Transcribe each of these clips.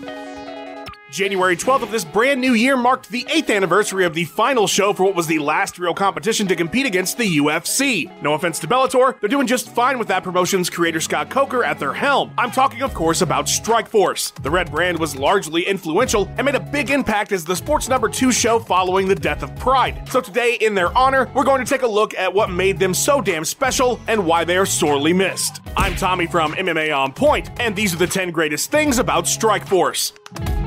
Bye. January 12th of this brand new year marked the 8th anniversary of the final show for what was the last real competition to compete against the UFC. No offense to Bellator, they're doing just fine with that promotion's creator Scott Coker at their helm. I'm talking, of course, about Strikeforce. The red brand was largely influential and made a big impact as the sport's number two show following the death of Pride. So today, in their honor, we're going to take a look at what made them so damn special and why they are sorely missed. I'm Tommy from MMA On Point, and these are the 10 greatest things about Strikeforce.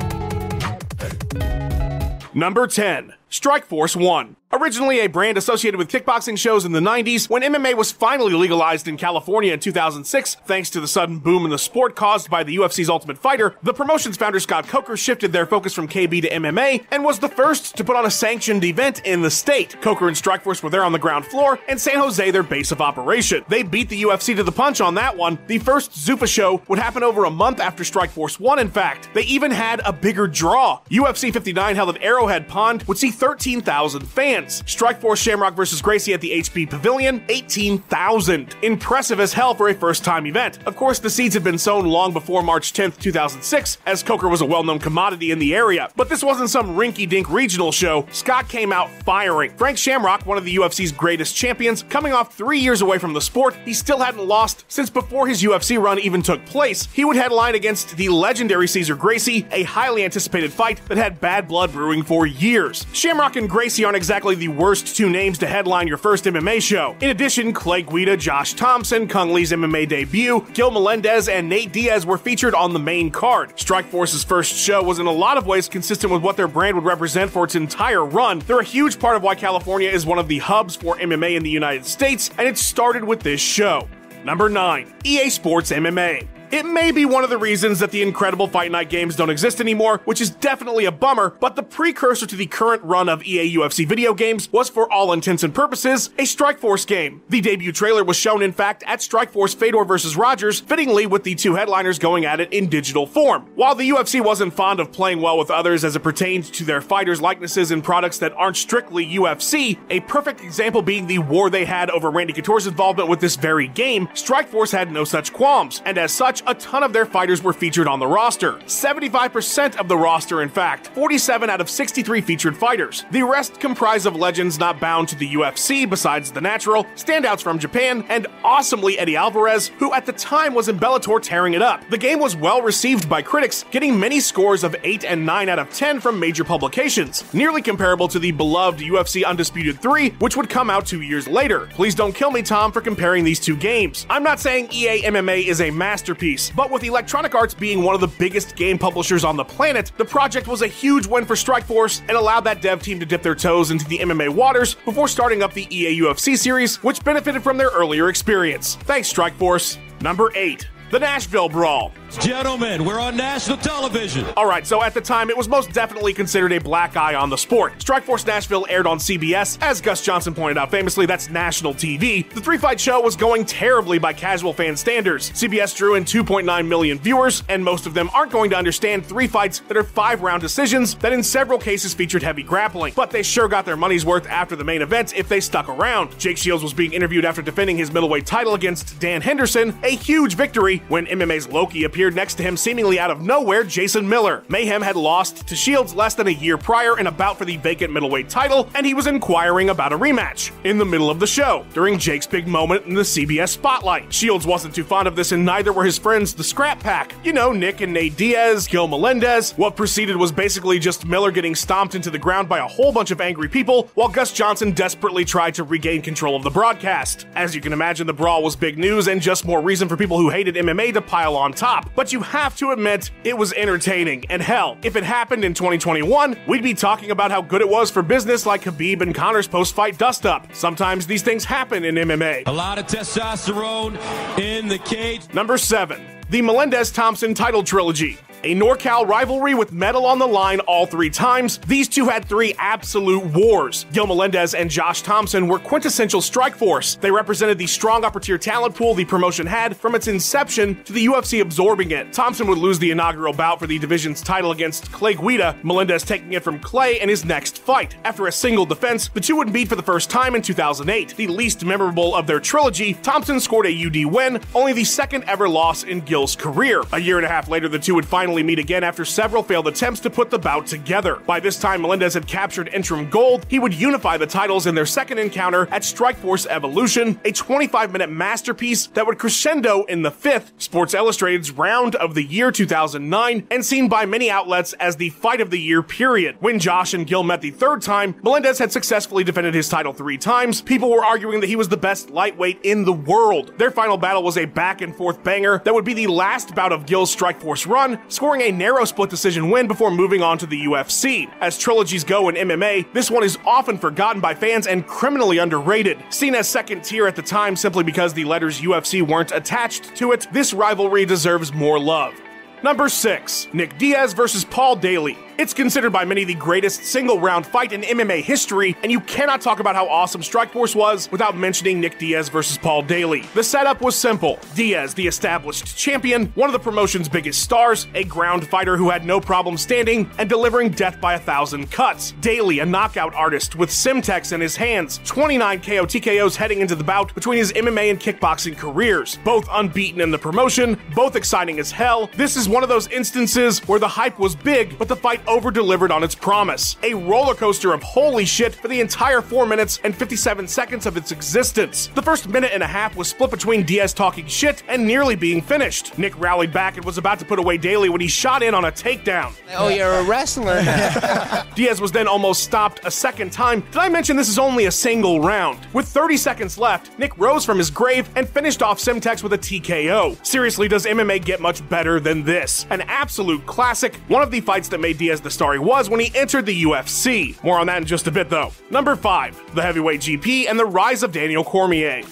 Number 10. Strikeforce 1. Originally a brand associated with kickboxing shows in the 90s, when MMA was finally legalized in California in 2006, thanks to the sudden boom in the sport caused by the UFC's Ultimate Fighter, the promotion's founder Scott Coker shifted their focus from KB to MMA and was the first to put on a sanctioned event in the state. Coker and Strikeforce were there on the ground floor, and San Jose their base of operation. They beat the UFC to the punch on that one. The first Zuffa show would happen over a month after Strikeforce 1, in fact. They even had a bigger draw. UFC 59 held at Arrowhead Pond would see 13,000 fans. Strikeforce Shamrock versus Gracie at the HP Pavilion, 18,000. Impressive as hell for a first time event. Of course, the seeds had been sown long before March 10th, 2006, as Coker was a well known commodity in the area. But this wasn't some rinky dink regional show. Scott came out firing. Frank Shamrock, one of the UFC's greatest champions, coming off three years away from the sport, he still hadn't lost since before his UFC run even took place. He would headline against the legendary Cesar Gracie, a highly anticipated fight that had bad blood brewing for years. Shamrock and Gracie aren't exactly the worst two names to headline your first MMA show. In addition, Clay Guida, Josh Thomson, Kung Le's MMA debut, Gil Melendez, and Nate Diaz were featured on the main card. Strikeforce's first show was in a lot of ways consistent with what their brand would represent for its entire run. They're a huge part of why California is one of the hubs for MMA in the United States, and it started with this show. Number 9, EA Sports MMA. It may be one of the reasons that the incredible Fight Night games don't exist anymore, which is definitely a bummer, but the precursor to the current run of EA UFC video games was, for all intents and purposes, a Strikeforce game. The debut trailer was shown, in fact, at Strikeforce Fedor vs. Rogers, fittingly with the two headliners going at it in digital form. While the UFC wasn't fond of playing well with others as it pertained to their fighters' likenesses in products that aren't strictly UFC, a perfect example being the war they had over Randy Couture's involvement with this very game, Strikeforce had no such qualms, and as such, a ton of their fighters were featured on the roster. 75% of the roster, in fact, 47 out of 63 featured fighters. The rest comprise of legends not bound to the UFC besides the natural, standouts from Japan, and awesomely Eddie Alvarez, who at the time was in Bellator tearing it up. The game was well received by critics, getting many scores of 8 and 9 out of 10 from major publications, nearly comparable to the beloved UFC Undisputed 3, which would come out two years later. Please don't kill me, Tom, for comparing these two games. I'm not saying EA MMA is a masterpiece but with Electronic Arts being one of the biggest game publishers on the planet, the project was a huge win for Strikeforce and allowed that dev team to dip their toes into the MMA waters before starting up the EA UFC series, which benefited from their earlier experience. Thanks, Strikeforce. Number 8. The Nashville Brawl. Gentlemen, we're on national television. All right, so at the time, it was most definitely considered a black eye on the sport. Strikeforce Nashville aired on CBS. As Gus Johnson pointed out famously, that's national TV. The three fight show was going terribly by casual fan standards. CBS drew in 2.9 million viewers, and most of them aren't going to understand three fights that are five round decisions that in several cases featured heavy grappling. But they sure got their money's worth after the main event if they stuck around. Jake Shields was being interviewed after defending his middleweight title against Dan Henderson, a huge victory when MMA's Loki appeared appeared next to him seemingly out of nowhere Jason Miller. Mayhem had lost to Shields less than a year prior in a bout for the vacant middleweight title, and he was inquiring about a rematch in the middle of the show during Jake's big moment in the CBS spotlight. Shields wasn't too fond of this, and neither were his friends, the Scrap Pack. You know, Nick and Nate Diaz, Gil Melendez. What preceded was basically just Miller getting stomped into the ground by a whole bunch of angry people, while Gus Johnson desperately tried to regain control of the broadcast. As you can imagine, the brawl was big news and just more reason for people who hated MMA to pile on top but you have to admit it was entertaining. And hell, if it happened in 2021, we'd be talking about how good it was for business like Khabib and Conor's post fight dust up. Sometimes these things happen in MMA. A lot of testosterone in the cage. Number 7. The Melendez Thomson title trilogy a NorCal rivalry with metal on the line all three times. These two had three absolute wars. Gil Melendez and Josh Thomson were quintessential Strikeforce. They represented the strong upper tier talent pool the promotion had from its inception to the UFC absorbing it. Thomson would lose the inaugural bout for the division's title against Clay Guida, Melendez taking it from Clay in his next fight. After a single defense, the two would meet for the first time in 2008. The least memorable of their trilogy, Thomson scored a UD win, only the second ever loss in Gil's career. A year and a half later, the two would finally finally meet again after several failed attempts to put the bout together. By this time, Melendez had captured interim gold. He would unify the titles in their second encounter at Strikeforce Evolution, a 25 minute masterpiece that would crescendo in the fifth, Sports Illustrated's round of the year 2009, and seen by many outlets as the fight of the year period. When Josh and Gil met the third time, Melendez had successfully defended his title three times. People were arguing that he was the best lightweight in the world. Their final battle was a back and forth banger that would be the last bout of Gil's Strikeforce run, scoring a narrow split decision win before moving on to the UFC. As trilogies go in MMA, this one is often forgotten by fans and criminally underrated. Seen as second tier at the time simply because the letters UFC weren't attached to it, this rivalry deserves more love. Number 6, Nick Diaz versus Paul Daley. It's considered by many the greatest single round fight in MMA history, and you cannot talk about how awesome Strikeforce was without mentioning Nick Diaz versus Paul Daley. The setup was simple Diaz, the established champion, one of the promotion's biggest stars, a ground fighter who had no problem standing and delivering death by a thousand cuts. Daley, a knockout artist with Semtex in his hands, 29 KO TKOs heading into the bout between his MMA and kickboxing careers, both unbeaten in the promotion, both exciting as hell. This is one of those instances where the hype was big, but the fight over delivered on its promise. A roller coaster of holy shit for the entire 4 minutes and 57 seconds of its existence. The first minute and a half was split between Diaz talking shit and nearly being finished. Nick rallied back and was about to put away Daley when he shot in on a takedown. Oh, you're a wrestler. Diaz was then almost stopped a second time. Did I mention this is only a single round? With 30 seconds left, Nick rose from his grave and finished off Semtex with a TKO. Seriously, does MMA get much better than this? An absolute classic, one of the fights that made Diaz the star he was when he entered the UFC. More on that in just a bit though. Number 5, the heavyweight GP and the rise of Daniel Cormier.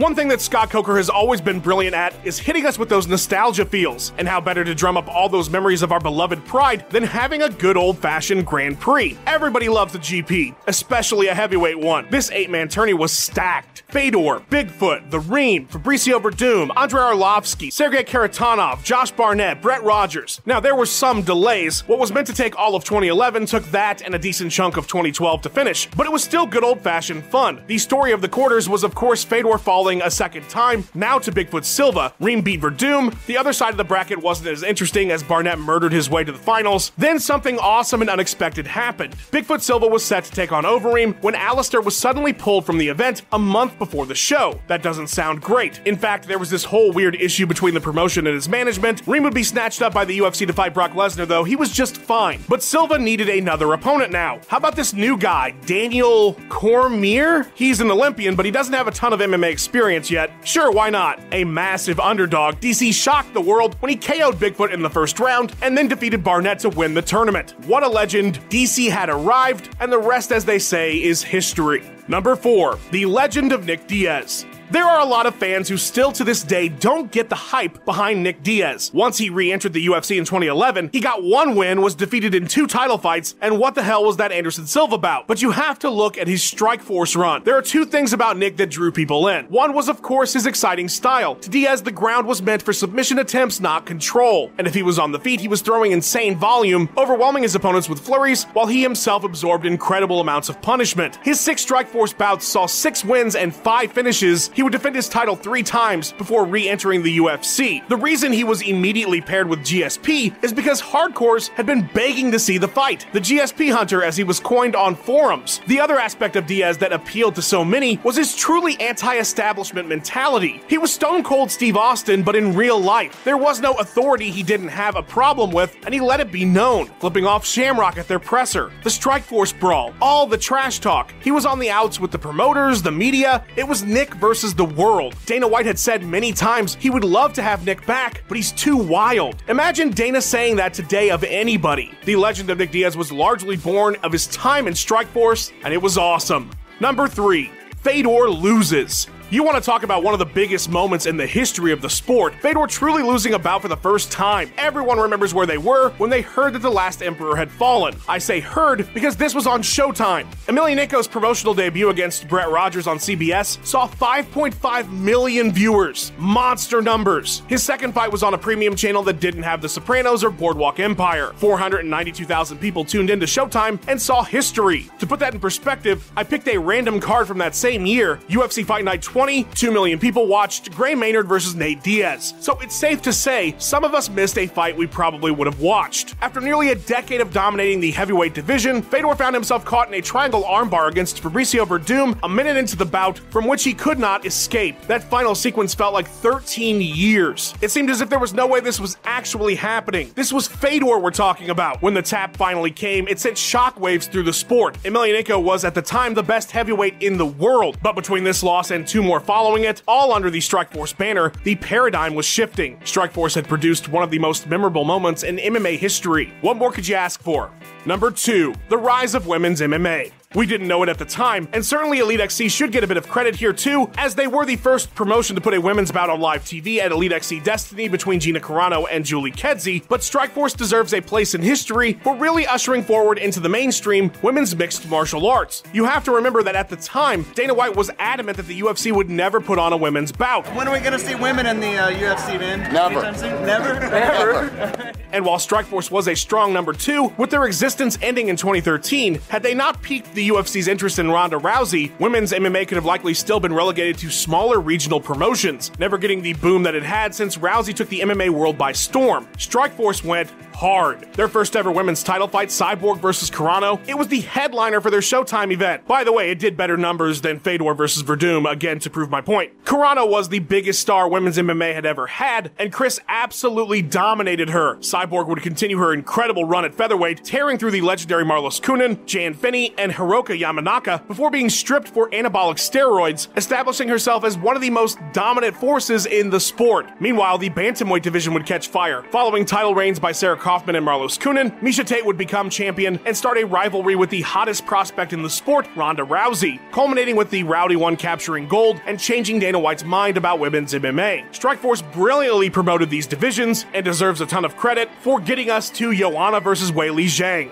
One thing that Scott Coker has always been brilliant at is hitting us with those nostalgia feels, and how better to drum up all those memories of our beloved pride than having a good old fashioned Grand Prix. Everybody loves the GP, especially a heavyweight one. This eight man tourney was stacked. Fedor, Bigfoot, The Reem, Fabricio Werdum, Andrei Arlovsky, Sergei Kharitonov, Josh Barnett, Brett Rogers. Now, there were some delays. What was meant to take all of 2011 took that and a decent chunk of 2012 to finish, but it was still good old fashioned fun. The story of the quarters was, of course, Fedor falling a second time, now to Bigfoot Silva. Reem beat Werdum. The other side of the bracket wasn't as interesting as Barnett murdered his way to the finals. Then something awesome and unexpected happened. Bigfoot Silva was set to take on Overeem when Alistair was suddenly pulled from the event a month before the show. That doesn't sound great. In fact, there was this whole weird issue between the promotion and his management. Reem would be snatched up by the UFC to fight Brock Lesnar, though. He was just fine. But Silva needed another opponent now. How about this new guy, Daniel Cormier? He's an Olympian, but he doesn't have a ton of MMA experience experience yet, sure, why not? A massive underdog, DC shocked the world when he KO'd Bigfoot in the first round and then defeated Barnett to win the tournament. What a legend! DC had arrived, and the rest, as they say, is history. Number 4. The Legend of Nick Diaz. There are a lot of fans who still to this day don't get the hype behind Nick Diaz. Once he re-entered the UFC in 2011, he got one win, was defeated in two title fights, and what the hell was that Anderson Silva bout? But you have to look at his Strikeforce run. There are two things about Nick that drew people in. One was of course his exciting style. To Diaz, the ground was meant for submission attempts, not control. And if he was on the feet, he was throwing insane volume, overwhelming his opponents with flurries, while he himself absorbed incredible amounts of punishment. His six Strikeforce bouts saw six wins and five finishes. He would defend his title three times before re entering the UFC. The reason he was immediately paired with GSP is because hardcores had been begging to see the fight. The GSP Hunter, as he was coined on forums. The other aspect of Diaz that appealed to so many was his truly anti establishment mentality. He was stone cold Steve Austin, but in real life. There was no authority he didn't have a problem with, and he let it be known, flipping off Shamrock at their presser, the Strikeforce brawl, all the trash talk. He was on the outs with the promoters, the media. It was Nick versus the world. Dana White had said many times he would love to have Nick back, but he's too wild. Imagine Dana saying that today of anybody. The legend of Nick Diaz was largely born of his time in Strikeforce, and it was awesome. Number 3. Fedor loses. You want to talk about one of the biggest moments in the history of the sport. Fedor truly losing a bout for the first time. Everyone remembers where they were when they heard that the last emperor had fallen. I say heard because this was on Showtime. Emelianenko's promotional debut against Brett Rogers on CBS saw 5.5 million viewers. Monster numbers. His second fight was on a premium channel that didn't have The Sopranos or Boardwalk Empire. 492,000 people tuned into Showtime and saw history. To put that in perspective, I picked a random card from that same year, UFC Fight Night 20 2020, 2 million people watched Gray Maynard versus Nate Diaz. So it's safe to say some of us missed a fight we probably would have watched. After nearly a decade of dominating the heavyweight division, Fedor found himself caught in a triangle armbar against Fabricio Werdum a minute into the bout, from which he could not escape. That final sequence felt like 13 years. It seemed as if there was no way this was actually happening. This was Fedor we're talking about. When the tap finally came, it sent shockwaves through the sport. Emelianenko was at the time the best heavyweight in the world, but between this loss and two more following it, all under the Strikeforce banner, the paradigm was shifting. Strikeforce had produced one of the most memorable moments in MMA history. What more could you ask for? Number two, the rise of women's MMA. We didn't know it at the time, and certainly Elite XC should get a bit of credit here too, as they were the first promotion to put a women's bout on live TV at Elite XC Destiny between Gina Carano and Julie Kedzie, but Strikeforce deserves a place in history for really ushering forward into the mainstream women's mixed martial arts. You have to remember that at the time, Dana White was adamant that the UFC would never put on a women's bout. When are we going to see women in the uh, UFC, man? Never. Never? Never. and while Strikeforce was a strong number two, with their existence ending in 2013, had they not peaked the UFC's interest in Ronda Rousey, women's MMA could have likely still been relegated to smaller regional promotions, never getting the boom that it had since Rousey took the MMA world by storm. Strikeforce went hard. Their first ever women's title fight, Cyborg versus Carano, it was the headliner for their Showtime event. By the way, it did better numbers than Fedor versus Werdum, again to prove my point. Carano was the biggest star women's MMA had ever had, and Chris absolutely dominated her. Cyborg would continue her incredible run at featherweight, tearing through the legendary Marloes Coenen, Jan Finney, and Hiroko Yamanaka before being stripped for anabolic steroids, establishing herself as one of the most dominant forces in the sport. Meanwhile, the bantamweight division would catch fire. Following title reigns by Sarah Kaufman and Marloes Coenen, Miesha Tate would become champion and start a rivalry with the hottest prospect in the sport, Ronda Rousey, culminating with the Rowdy one capturing gold and changing Dana White's mind about women's MMA. Strikeforce brilliantly promoted these divisions and deserves a ton of credit for getting us to Joanna versus Weili Zhang.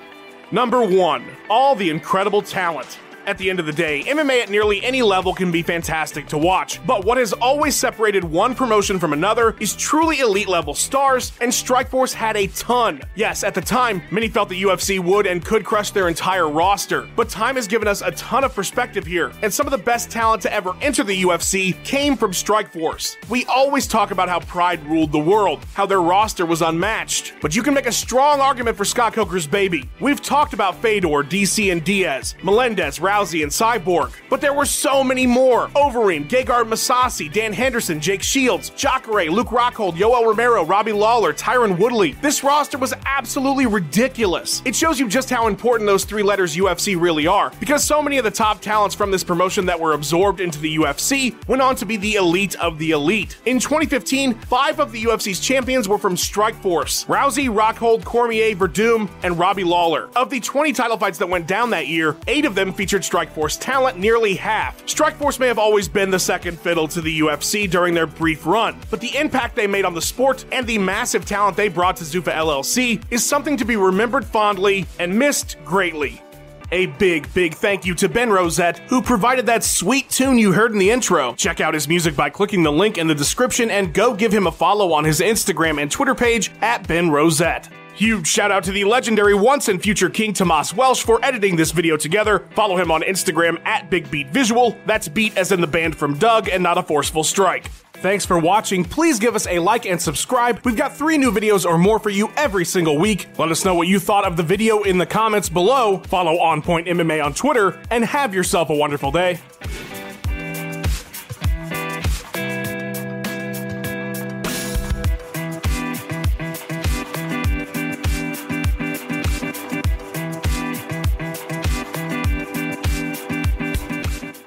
Number 1. All the incredible talent. At the end of the day, MMA at nearly any level can be fantastic to watch, but what has always separated one promotion from another is truly elite level stars, and Strikeforce had a ton. Yes, at the time, many felt the UFC would and could crush their entire roster, but time has given us a ton of perspective here, and some of the best talent to ever enter the UFC came from Strikeforce. We always talk about how Pride ruled the world, how their roster was unmatched, but you can make a strong argument for Scott Coker's baby. We've talked about Fedor, DC, and Diaz, Melendez, Rousey, and Cyborg. But there were so many more. Overeem, Gegard Mousasi, Dan Henderson, Jake Shields, Jacare, Luke Rockhold, Yoel Romero, Robbie Lawler, Tyron Woodley. This roster was absolutely ridiculous. It shows you just how important those three letters UFC really are, because so many of the top talents from this promotion that were absorbed into the UFC went on to be the elite of the elite. In 2015, five of the UFC's champions were from Strikeforce Rousey, Rockhold, Cormier, Werdum, and Robbie Lawler. Of the 20 title fights that went down that year, eight of them featured Strikeforce talent, nearly half. Strikeforce may have always been the second fiddle to the UFC during their brief run, but the impact they made on the sport and the massive talent they brought to Zuffa LLC is something to be remembered fondly and missed greatly. A big, big thank you to Ben Rosette, who provided that sweet tune you heard in the intro. Check out his music by clicking the link in the description and go give him a follow on his Instagram and Twitter page at Ben Rosette. Huge shout out to the legendary once and future King Tomas Welsh for editing this video together. Follow him on Instagram at Big Beat Visual. That's beat as in the band from Doug and not a forceful strike. Thanks for watching. Please give us a like and subscribe. We've got three new videos or more for you every single week. Let us know what you thought of the video in the comments below. Follow On Point MMA on Twitter and have yourself a wonderful day.